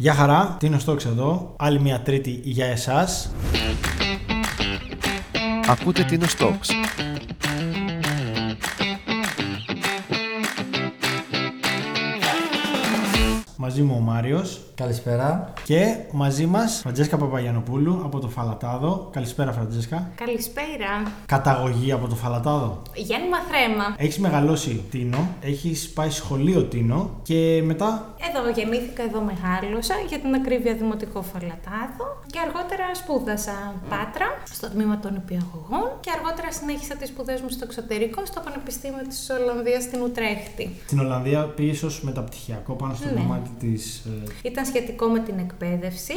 Γεια χαρά, Τίνο Στόξ εδώ; Άλλη μια τρίτη για εσάς. Ακούτε Τίνο Στόξ. Μαζί μου ο Μάριος Καλησπέρα. και μαζί μας Φραντζέσκα Παπαγιανοπούλου από το Φαλατάδο. Καλησπέρα Φραντζέσκα. Καλησπέρα. Καταγωγή από το Φαλατάδο. Γέννημα θρέμα. Έχεις μεγαλώσει Τίνο, έχεις πάει σχολείο Τίνο και μετά Εδώ γεννήθηκα, εδώ μεγάλωσα, για την ακρίβεια δημοτικό φαλατάδο και αργότερα σπούδασα Πάτρα στο τμήμα των υπηαγωγών και αργότερα συνέχισα τις σπουδές μου στο εξωτερικό στο Πανεπιστήμιο της Ολλανδίας στην Ουτρέχτη. στην Ολλανδία πήγες ως μεταπτυχιακό πάνω στο Ναι. κομμάτι της... ε, Ήταν σχετικό με την εκπαίδευση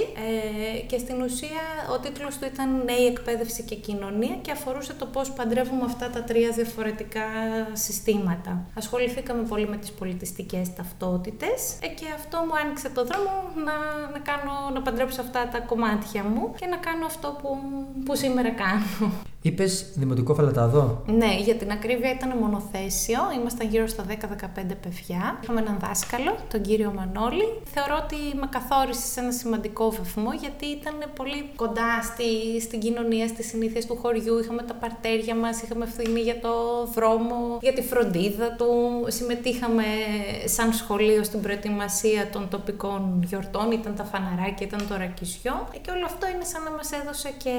ε, και στην ουσία ο τίτλος του ήταν Νέη εκπαίδευση και κοινωνία και αφορούσε το πώς παντρεύουμε αυτά τα τρία διαφορετικά συστήματα. Ασχοληθήκαμε πολύ με τις πολιτιστικές ταυτότητες ε, και αυτό μου άνοιξε το δρόμο να, να, κάνω, να παντρέψω αυτά τα κομμάτια μου και να κάνω αυτό που, που σήμερα κάνω. Είπες δημοτικό φαλατάδο; Ναι, για την ακρίβεια ήταν μονοθέσιο. Ήμασταν γύρω στα 10-15 παιδιά. Είχαμε έναν δάσκαλο, τον κύριο Μανώλη. Θεωρώ ότι με καθόρισε σε ένα σημαντικό βαθμό γιατί ήταν πολύ κοντά στη, στην κοινωνία, στις συνήθειες του χωριού. Είχαμε τα παρτέρια μας, είχαμε ευθύνη για το δρόμο, για τη φροντίδα του. Συμμετείχαμε σαν σχολείο στην προετοιμασία των τοπικών γιορτών. Ήταν τα φαναράκια, ήταν το ρακισιό. Και όλο αυτό είναι σαν να μας έδωσε και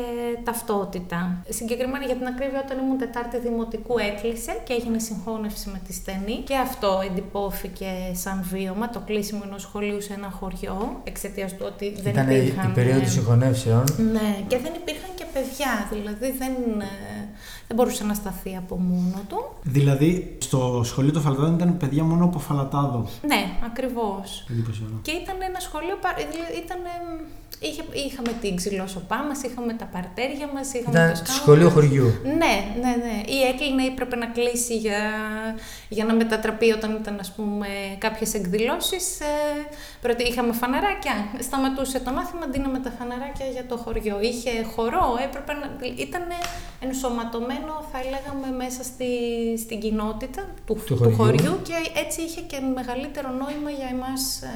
ταυτότητα. Συγκεκριμένα για την ακρίβεια, όταν ήμουν Τετάρτη Δημοτικού έκλεισε και έγινε συγχώνευση με τη στενή. Και αυτό εντυπώθηκε σαν βίωμα, το κλείσιμο ενός σχολείου σε ένα χωριό, εξαιτίας του ότι δεν Ήταν υπήρχαν. η περίοδος ε, συγχωνεύσεων. Ναι, και δεν υπήρχαν και παιδιά, δηλαδή δεν, ε, δεν μπορούσε να σταθεί από μόνο του. Δηλαδή, στο σχολείο του Φαλατάδο ήταν παιδιά μόνο από Φαλατάδο. Ναι, ακριβώς. Εντυπωσιακό. Και ήταν ένα σχολείο, πα- δηλαδή ήταν, ε, είχε, είχαμε την ξυλόσοπά μας, είχαμε τα παρτέρια μας, είχαμε το Ήταν σκάφο σχολείο μας. χωριού. Ναι, ναι, ναι. Ή έκλεινε ή έπρεπε να κλείσει για, για να μετατραπεί όταν ήταν ας πούμε κάποιες εκδηλώσεις. Ε, πρώτη, είχαμε φαναράκια, σταματούσε το μάθημα, δίναμε τα φαναράκια για το χωριό. Είχε χορό, έπρεπε να... Ήταν ενσωματωμένο θα λέγαμε μέσα στη, στην κοινότητα του, Του του, χωριού. χωριού και έτσι είχε και μεγαλύτερο νόημα για εμάς ε,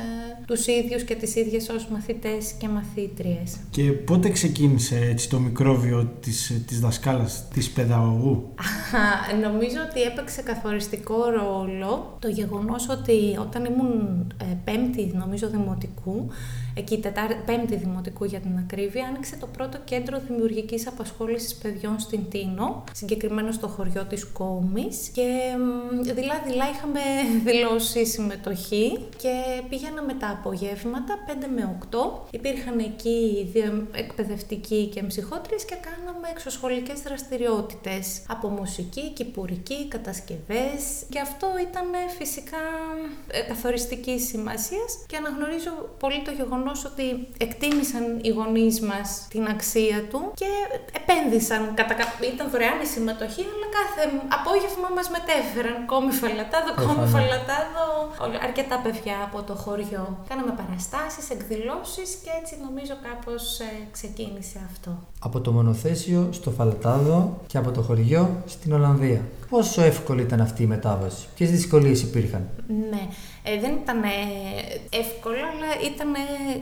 τους ίδιους και τις ίδιες ως μαθητές και μαθήτριες. Και πότε ξεκίνησε έτσι το μικρόβιο της, της δασκάλας, της παιδαγωγού. Α, Νομίζω ότι έπαιξε καθοριστικό ρόλο το γεγονός ότι όταν ήμουν ε, πέμπτη νομίζω δημοτικού, εκεί τετάρ, πέμπτη δημοτικού για την ακρίβεια, άνοιξε το πρώτο κέντρο δημιουργικής απασχόλησης παιδιών στην Τίνο, συγκεκριμένα στο χωριό της Κόμης και μ, δειλά-δειλά είχαμε δηλώσει συμμετοχή και πήγαιναμε τα απογεύματα 5 με 8. Υπήρχαν εκεί δύο εκπαιδευτικοί και ψυχότριες και κάναμε εξωσχολικές δραστηριότητες από μουσική, κυπουρική, κατασκευές και αυτό ήταν ε, φυσικά ε, καθοριστική σημασία και αναγνωρίζω πολύ το γεγονός ότι εκτίμησαν οι γονείς μας την αξία του και επένδυσαν, κατά, κα- ήταν δωρεάν η συμμετοχή αλλά κάθε απόγευμα μας μετέφεραν κόμι φαλατάδο, κόμι Προφανώς. φαλατάδο, όλα- αρκετά παιδιά από το χωριό. Κάναμε παραστάσεις, εκδηλώσεις και έτσι νομίζω κάπως ε, ξεκίνησε αυτό. Από το μονοθέσιο στο φαλατάδο και από το χωριό στην Ολλανδία. Πόσο εύκολη ήταν αυτή η μετάβαση, ποιες δυσκολίες υπήρχαν; Ναι, ε, δεν ήταν ε, εύκολο, αλλά ήταν ε,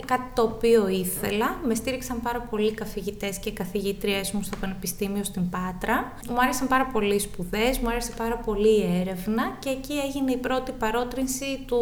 κάτι το οποίο ήθελα. Με στήριξαν πάρα πολλοί καθηγητές και καθηγητριές μου στο Πανεπιστήμιο στην Πάτρα. Μου άρεσαν πάρα πολύ οι σπουδές, μου άρεσε πάρα πολύ η έρευνα και εκεί έγινε η πρώτη παρότρινση του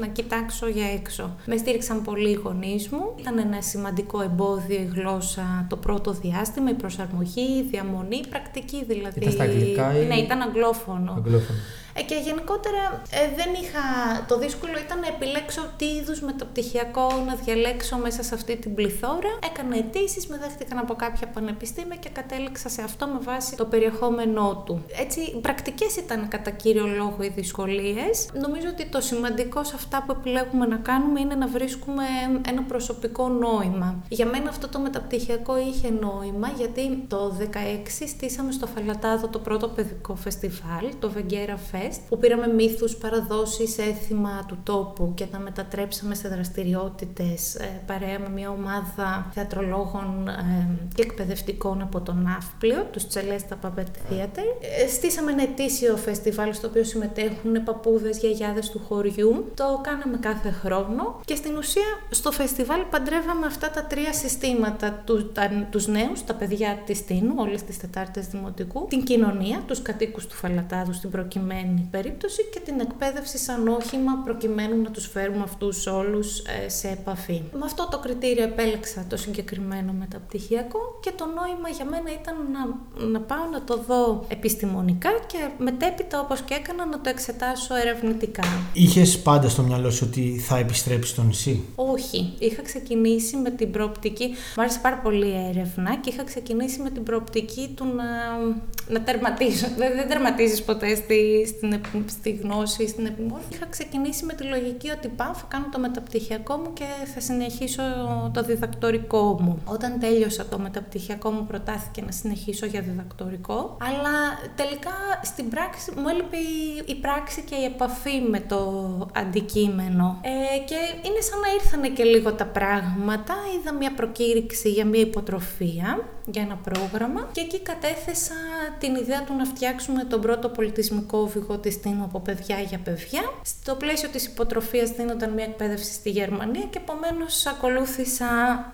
να κοιτάξω για έξω. Με στήριξαν πολύ οι γονείς μου. Ήταν ένα σημαντικό εμπόδιο η γλώσσα το πρώτο διάστημα, η προσαρμογή, η διαμονή, η πρακτική δηλαδή. Ήταν στα αγγλικά ή- Ναι, ήταν αγγλόφωνο. Αγγλόφωνο. Ε, και γενικότερα ε, δεν είχα. Το δύσκολο ήταν να επιλέξω τι είδους μεταπτυχιακό να διαλέξω μέσα σε αυτή την πληθώρα. Έκανα αιτήσεις, με δέχτηκαν από κάποια πανεπιστήμια και κατέληξα σε αυτό με βάση το περιεχόμενό του. Έτσι, πρακτικές ήταν κατά κύριο λόγο οι δυσκολίες. Νομίζω ότι το σημαντικό σε αυτά που επιλέγουμε να κάνουμε είναι να βρίσκουμε ένα προσωπικό νόημα. Για μένα αυτό το μεταπτυχιακό είχε νόημα γιατί το 2016 στήσαμε στο Φαλατάδο το πρώτο παιδικό φεστιβάλ, το Βεγγέρα Fest, Fest, που πήραμε μύθους, παραδόσεις, έθιμα του τόπου και τα μετατρέψαμε σε δραστηριότητες ε, παρέα με μια ομάδα θεατρολόγων ε, και εκπαιδευτικών από τον Ναύπλιο, τους Τσελέστα Puppet Theater. Ε, στήσαμε ένα ετήσιο φεστιβάλ στο οποίο συμμετέχουν παππούδες, γιαγιάδες του χωριού. Το κάναμε κάθε χρόνο και στην ουσία στο φεστιβάλ παντρεύαμε αυτά τα τρία συστήματα, του, τα, τους νέους, τα παιδιά της Τίνου, όλες τις Τετάρτες Δημοτικού, την κοινωνία, τους κατοίκους του Φαλατάδου στην προκειμένη περίπτωση και την εκπαίδευση σαν όχημα προκειμένου να τους φέρουμε αυτούς όλους ε, σε επαφή. Με αυτό το κριτήριο επέλεξα το συγκεκριμένο μεταπτυχιακό και το νόημα για μένα ήταν να, να πάω να το δω επιστημονικά και μετέπειτα όπως και έκανα να το εξετάσω ερευνητικά. Είχες πάντα στο μυαλό σου ότι θα επιστρέψεις στο νησί; Όχι. Είχα ξεκινήσει με την προοπτική, μου άρεσε πάρα πολύ η έρευνα και είχα ξεκινήσει με την προοπτική του να, να τερματίσω. Δεν, δεν τερματίζεις ποτέ στη, στην, στη γνώση, στην επιμόρφωση. Είχα ξεκινήσει με τη λογική ότι πάω, θα κάνω το μεταπτυχιακό μου και θα συνεχίσω το διδακτορικό μου. Όταν τέλειωσα το μεταπτυχιακό μου προτάθηκε να συνεχίσω για διδακτορικό, αλλά τελικά στην πράξη μου έλειπε η, η πράξη και η επαφή με το αντικείμενο. Ε, και είναι σαν να ήρθανε και λίγο τα πράγματα. Είδα μια προκήρυξη για μια υποτροφία, για ένα πρόγραμμα και εκεί κατέθεσα την ιδέα του να φτιάξουμε τον πρώτο πολιτισμικό οδηγό της Τίνου από παιδιά για παιδιά. Στο πλαίσιο της υποτροφίας δίνονταν μια εκπαίδευση στη Γερμανία και επομένως ακολούθησα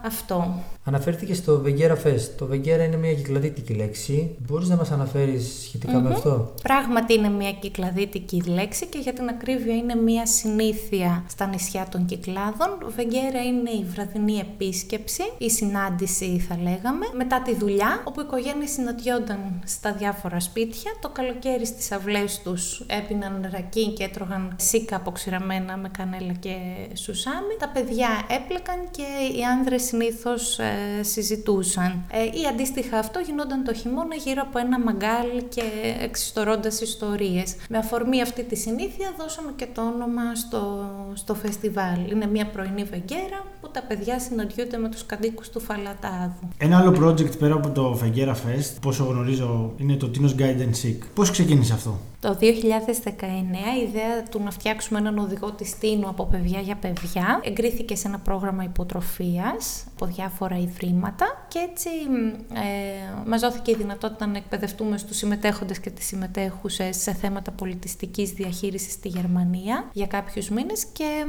αυτό. Αναφέρθηκε στο Βεγγέρα Fest. Το Βεγγέρα είναι μια κυκλαδίτικη λέξη. Μπορείς να μας αναφέρεις σχετικα με αυτό; Πράγματι είναι μια κυκλαδίτικη λέξη και για την ακρίβεια είναι μια συνήθεια στα νησιά των Κυκλάδων. Βεγγέρα είναι η βραδινή επίσκεψη, η συνάντηση θα λέγαμε, μετά τη δουλειά, όπου οι οικογένειες συναντιόνταν στα διάφορα σπίτια. Το καλοκαίρι στις αυλές τους έπιναν νερακί και έτρωγαν σίκα αποξηραμένα με κανέλα και σουσάμι. Τα παιδιά έπλεκαν και οι άνδρες συνήθως ε, συζητούσαν. Ε, ή αντίστοιχα αυτό γινόταν το χειμώνα γύρω από ένα μαγκάλι και εξιστορώντα ιστορίες. Με αφορμή αυτή τη συνήθεια δώσαμε και το όνομα στο, στο φεστιβάλ. Είναι μια πρωινή βεγγέρα που τα παιδιά συναντιούνται με τους κατοίκους του Φαλατάδου. Ένα άλλο project πέρα από το Φεγγέρα Fest, πόσο γνωρίζω, είναι το Tinos Guide and Seek. Πώς ξεκίνησε αυτό; Το 2019 η ιδέα του να φτιάξουμε έναν οδηγό της Τίνου από παιδιά για παιδιά εγκρίθηκε σε ένα πρόγραμμα υποτροφίας από διάφορα ιδρύματα και έτσι ε, μας δόθηκε η δυνατότητα να εκπαιδευτούμε στους συμμετέχοντες και τις συμμετέχουσες σε θέματα πολιτιστικής διαχείρισης στη Γερμανία για κάποιους μήνες και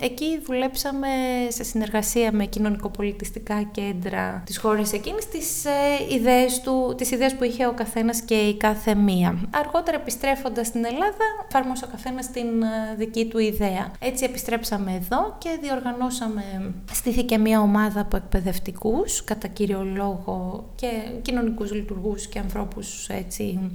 εκεί δουλέψαμε σε συνεργασία με κοινωνικοπολιτιστικά κέντρα της χώρας εκείνης τις, ε, ιδέες του, τις ιδέες που είχε ο καθένας και η κάθε μία. Αργότερα επιστρέφοντας στην Ελλάδα εφάρμοσε ο καθένας την ε, δική του ιδέα. Έτσι επιστρέψαμε εδώ και διοργανώσαμε, στήθηκε μια ομάδα από εκπαιδευτικούς κατά κύριο λόγο και κοινωνικούς λειτουργούς και ανθρώπους έτσι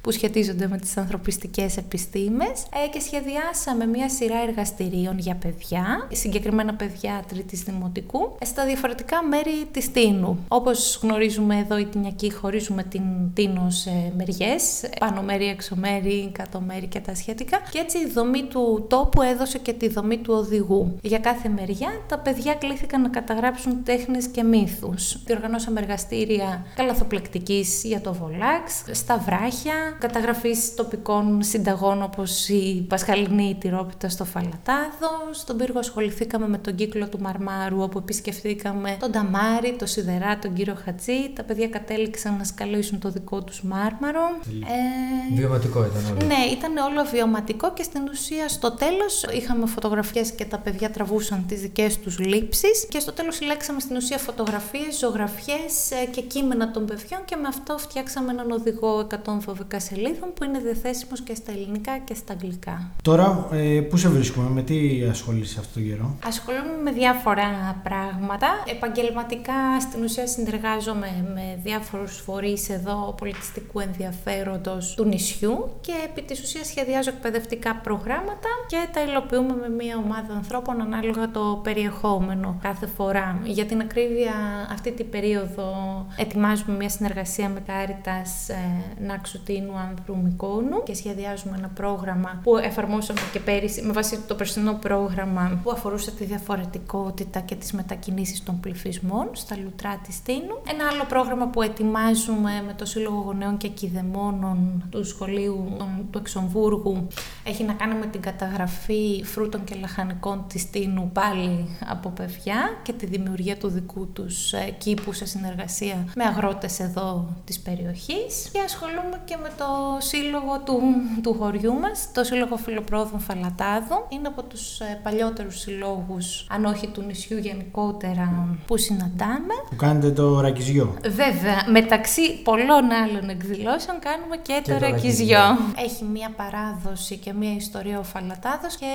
που σχετίζονται με τις ανθρωπιστικές επιστήμες ε, και σχεδιάσαμε μια σειρά εργαστηρίων για παιδιά, συγκεκριμένα παιδιά τρίτης δημοτικού, ε, στα διαφορετικά μέρη της Τίνου. Όπως γνωρίζουμε εδώ οι Τινιακοί χωρίζουμε την Τίνο σε μεριές, πάνω μέρη, έξω μέρη, κάτω μέρη και τα σχετικά και έτσι η δομή του τόπου έδωσε και τη δομή του οδηγού. Για κάθε μεριά τα παιδιά κλήθηκαν να καταγράψουν τέχνες και μύθους. Διοργανώσαμε εργαστήρια καλαθοπλεκτικής για το Βολάξ, στα βράχια, καταγραφής τοπικών συνταγών όπως η Πασχαλινή τυρόπιτα στο Φαλατάδο. Στον πύργο ασχοληθήκαμε με τον κύκλο του Μαρμάρου όπου επισκεφτήκαμε τον Ταμάρι, τον Σιδερά, τον κύριο Χατζή. Τα παιδιά κατέληξαν να σκαλίσουν το δικό τους μάρμαρο. Ε... Βιωματικό ήταν όλο. Ναι, ήταν όλο βιωματικό και στην ουσία στο τέλος είχαμε φωτογραφίες και τα παιδιά τραβούσαν τις δικές τους λήψεις και στο τέλος συλλέξαμε στην ουσία φωτογραφίες, ζωγραφιές ε, και κείμενα των παιδιών και με αυτό φτιάξαμε έναν οδηγό 112 σελίδων που είναι διαθέσιμος και στα ελληνικά και στα αγγλικά. Τώρα, ε, πού σε βρίσκουμε, με τι ασχολείσαι αυτό το καιρό; Ασχολούμαι με διάφορα πράγματα. Επαγγελματικά στην ουσία συνεργάζομαι με διάφορους φορείς εδώ πολιτιστικού ενδιαφέροντος του νησιού και επί της ουσίας σχεδιάζω εκπαιδευτικά προγράμματα και τα υλοποιούμε με μια ομάδα ανθρώπων ανάλογα το περιεχόμενο κάθε φορά. Για την ακρίβεια αυτή την περίοδο ετοιμάζουμε μια συνεργασία με Κάριτας ε, Νάξου Τίνου Άνδρου Μικόνου και σχεδιάζουμε ένα πρόγραμμα που εφαρμόσαμε και πέρυσι με βάση το περσινό πρόγραμμα που αφορούσε τη διαφορετικότητα και τις μετακινήσεις των πληθυσμών στα λουτρά της Τίνου. Ένα άλλο πρόγραμμα που ετοιμάζουμε με το Σύλλογο Γονέων και Κηδεμόνων του Σχολείου του Εξομβούργου έχει να κάνει με την καταγραφή φρούτων και λαχανικών της Τίνου πάλι από παιδιά και τη δημιουργία του δικού τους ε, κήπου σε συνεργασία με αγρότες εδώ της περιοχής και ασχολούμαι και με το σύλλογο του, του χωριού μας, το Σύλλογο Φιλοπρόδων Φαλατάδου. Είναι από τους ε, παλιότερους συλλόγους, αν όχι του νησιού γενικότερα, που συναντάμε. Που κάνετε το ρακιζιό. Βέβαια, μεταξύ πολλών άλλων εκδηλώσεων κάνουμε και, Και το, το ρακιζιό. Ρακιζιό. Έχει μία παράδοση και μία ιστορία ο Φαλατάδος και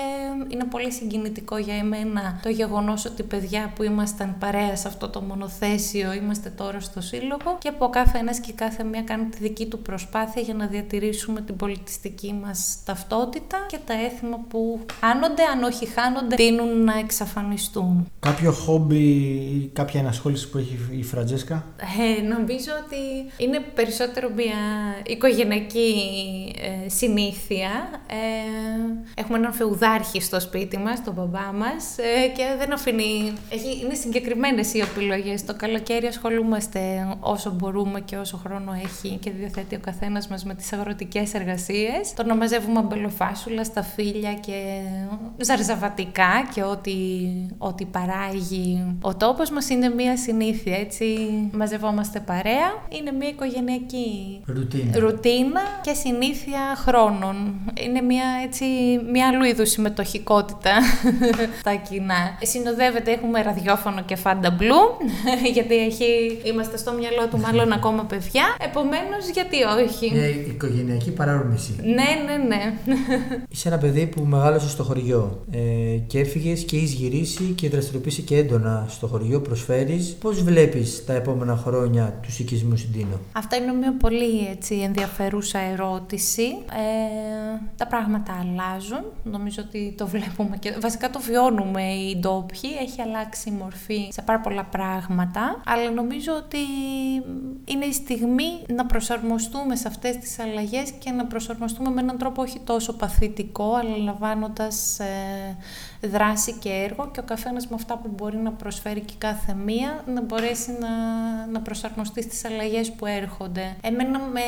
είναι πολύ συγκινητικό για εμένα το γεγονός ότι παιδιά που ήμασταν παρέα σε αυτό το μονοθέσιο είμαστε τώρα στο σύλλογο και που ο κάθε ένας και κάθε μία κάνει τη δική του προσπάθεια για να διατηρήσουμε την πολιτιστική μας ταυτότητα και τα έθιμα που χάνονται, αν όχι χάνονται, τείνουν να εξαφανιστούν. Κάποιο χόμπι ή κάποια ενασχόληση που έχει η Φραντζέσκα; Ε, νομίζω ότι είναι περισσότερο μια οικογενειακή ε, συνήθεια. Ε, έχουμε έναν φεουδάρχη στο σπίτι μας, τον μπαμπά μας ε, και δεν αφήνει... Έχει, είναι συγκεκριμένες οι επιλογές. Το καλοκαίρι ασχολούμαστε όσο μπορούμε και όσο χρόνο έχει και διαθέτει ο καθένας μας με τις αγροτικές εργασίες. Το να μαζεύουμε αμπελοφάσουλα, σταφύλια και ζαρζαβατικά και ό,τι, ό,τι παράγει ο τόπος μας είναι μια συνήθεια, έτσι. Μαζευόμαστε παρέα. Είναι μια οικογενειακή Ρουτίνα. ρουτίνα και συνήθεια χρόνων. Είναι μια, έτσι, μια άλλου είδους συμμετοχικότητα στα κοινά. Συνοδεύεται, έχουμε ραδιόφωνο και φάντα μπλου, γιατί έχει, είμαστε στο μυαλό του μάλλον ακόμα παιδιά. Επομένως, γιατί όχι; Μια οικογενειακή παράρμηση. Ναι, ναι, ναι. Είσαι ένα παιδί που μεγάλωσες στο χωριό ε, και έφυγες και έχεις γυρίσει και δραστηριοποιήσει και έντονα στο χωριό. Προσφέρεις. Πώς βλέπεις τα επόμενα χρόνια τους οικισμούς στην Τίνο. Αυτά είναι μια πολύ έτσι, ενδιαφερούσα ερώτηση. Ε, τα πράγματα αλλάζουν. Νομίζω ότι το βλέπουμε και βασικά το βιώνουμε οι ντόπιοι. Έχει αλλάξει η μορφή σε πάρα πολλά πράγματα. Αλλά νομίζω ότι είναι η στιγμή να προσαρμοστούμε σε αυτές τις αλλαγές και να προσαρμοστούμε με έναν τρόπο όχι τόσο παθητικό, αλλά λαμβάνοντας ε, δράση και έργο και ο καθένας με αυτά που μπορεί να προσφέρει και κάθε μία να μπορέσει να, να προσαρμοστεί στις αλλαγές που έρχονται. Εμένα με,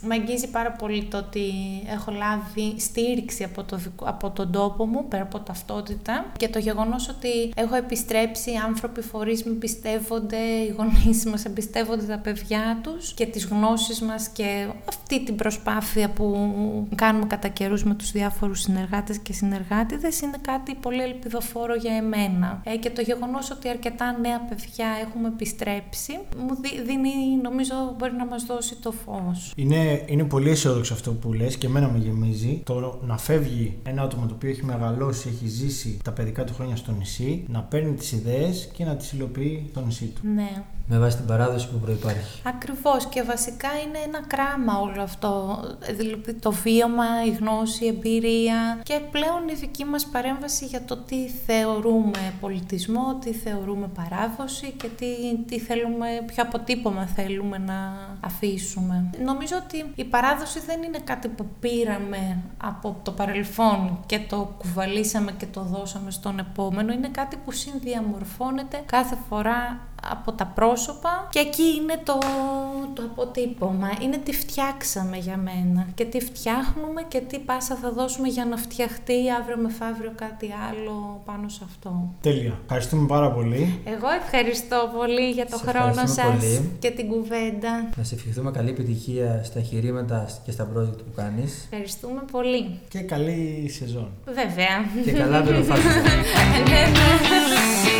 με αγγίζει πάρα πολύ το ότι έχω λάβει στήριξη από, το, δικό- από τον τόπο μου, πέρα από ταυτότητα και το γεγονός ότι έχω επιστρέψει, οι άνθρωποι φορείς με εμπιστεύονται, οι γονείς μας εμπιστεύονται τα παιδιά τους και τις γνώσεις μας και αυτή την προσπάθεια που κάνουμε κατά καιρούς με τους διάφορους συνεργάτες και συνεργάτηδες είναι κάτι πολύ ελπιδοφόρο για εμένα. Ε, και το γεγονός ότι αρκετά νέα παιδιά έχουμε επιστρέψει μου δι- δίνει, νομίζω, μπορεί να μας δώσει το φως. Είναι, είναι πολύ αισιόδοξο αυτό που λες και εμένα με γεμίζει. Το να φεύγει ένα άτομο το οποίο έχει μεγαλώσει, έχει ζήσει τα παιδικά του χρόνια στο νησί, να παίρνει τις ιδέες και να τις υλοποιεί στο νησί του. Ναι. Με βάση την παράδοση που προϋπάρχει. Ακριβώς και βασικά είναι ένα κράμα όλο αυτό. Δηλαδή το βίωμα, η γνώση, η εμπειρία και πλέον η δική μας παρέμβαση για το τι θεωρούμε πολιτισμό, τι θεωρούμε παράδοση και τι, τι θέλουμε, ποιο αποτύπωμα θέλουμε να αφήσουμε. Νομίζω ότι η παράδοση δεν είναι κάτι που πήραμε από το παρελθόν και το κουβαλήσαμε και το δώσαμε στον επόμενο. Είναι κάτι που συνδιαμορφώνεται κάθε φορά από τα πρόσωπα και εκεί είναι το, το αποτύπωμα. Είναι τι φτιάξαμε για μένα και τι φτιάχνουμε και τι πάσα θα δώσουμε για να φτιαχτεί αύριο μεθαύριο κάτι άλλο πάνω σε αυτό. Τέλεια. Ευχαριστούμε πάρα πολύ. Εγώ ευχαριστώ πολύ για το Σε χρόνο ευχαριστούμε σας πολύ. και την κουβέντα. Να σε ευχηθούμε καλή επιτυχία στα εγχειρήματα και στα project που κάνεις. Ευχαριστούμε πολύ. Και καλή σεζόν. Βέβαια. και καλά βελοφάσματα. Ναι, ναι.